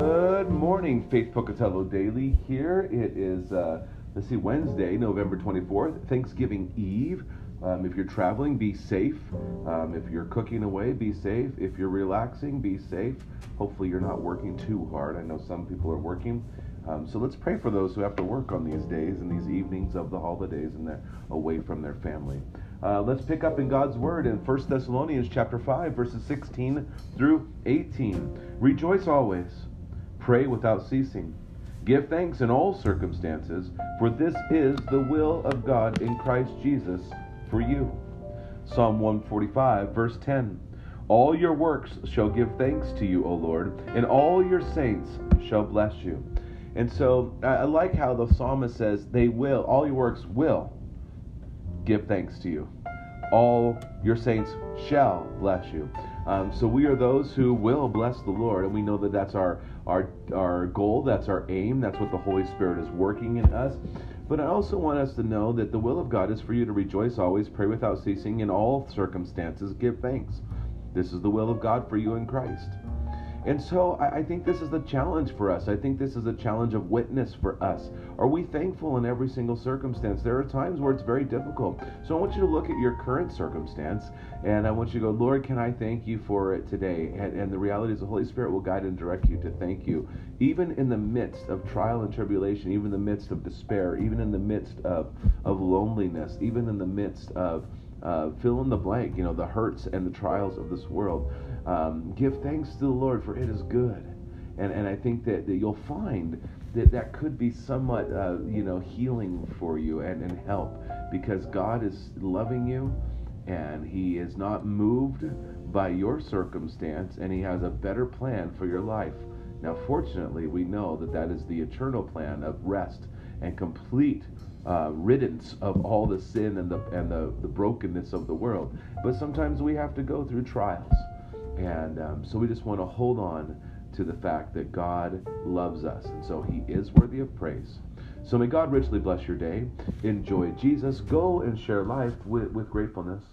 Good morning, Faith Pocatello Daily. Here it is, uh, let's see, Wednesday, November 24th, Thanksgiving Eve. Um, if you're traveling, be safe. Um, if you're cooking away, be safe. If you're relaxing, be safe. Hopefully, you're not working too hard. I know some people are working. Um, so let's pray for those who have to work on these days and these evenings of the holidays and they're away from their family. Uh, let's pick up in God's Word in 1 Thessalonians chapter 5, verses 16 through 18. Rejoice always, pray without ceasing. Give thanks in all circumstances, for this is the will of God in Christ Jesus for you. Psalm 145, verse 10. All your works shall give thanks to you, O Lord, and all your saints shall bless you. And so I like how the psalmist says, They will, all your works will give thanks to you. All your saints shall bless you. Um, so we are those who will bless the Lord, and we know that that's our our our goal, that's our aim, that's what the Holy Spirit is working in us. But I also want us to know that the will of God is for you to rejoice always, pray without ceasing, in all circumstances, give thanks. This is the will of God for you in Christ. And so I, I, think this is the challenge for us. I think this is a challenge of witness for us. Are we thankful in every single circumstance? There are times where it's very difficult. So I want you to look at your current circumstance and I want you to go, Lord, can I thank you for it today? And, and the reality is the Holy Spirit will guide and direct you to thank you. Even in the midst of trial and tribulation, even in the midst of despair, even in the midst of, of loneliness, even in the midst of uh, fill in the blank, you know, the hurts and the trials of this world. Um, give thanks to the Lord, for it is good. And, and I think that, that you'll find that that could be somewhat, uh, you know, healing for you and, and help because God is loving you and He is not moved by your circumstance and He has a better plan for your life. Now, fortunately, we know that that is the eternal plan of rest and complete uh, riddance of all the sin and the and the, the brokenness of the world. But sometimes we have to go through trials, and um, so we just want to hold on to the fact that God loves us, and so He is worthy of praise. So may God richly bless your day. Enjoy Jesus. Go and share life with, with gratefulness.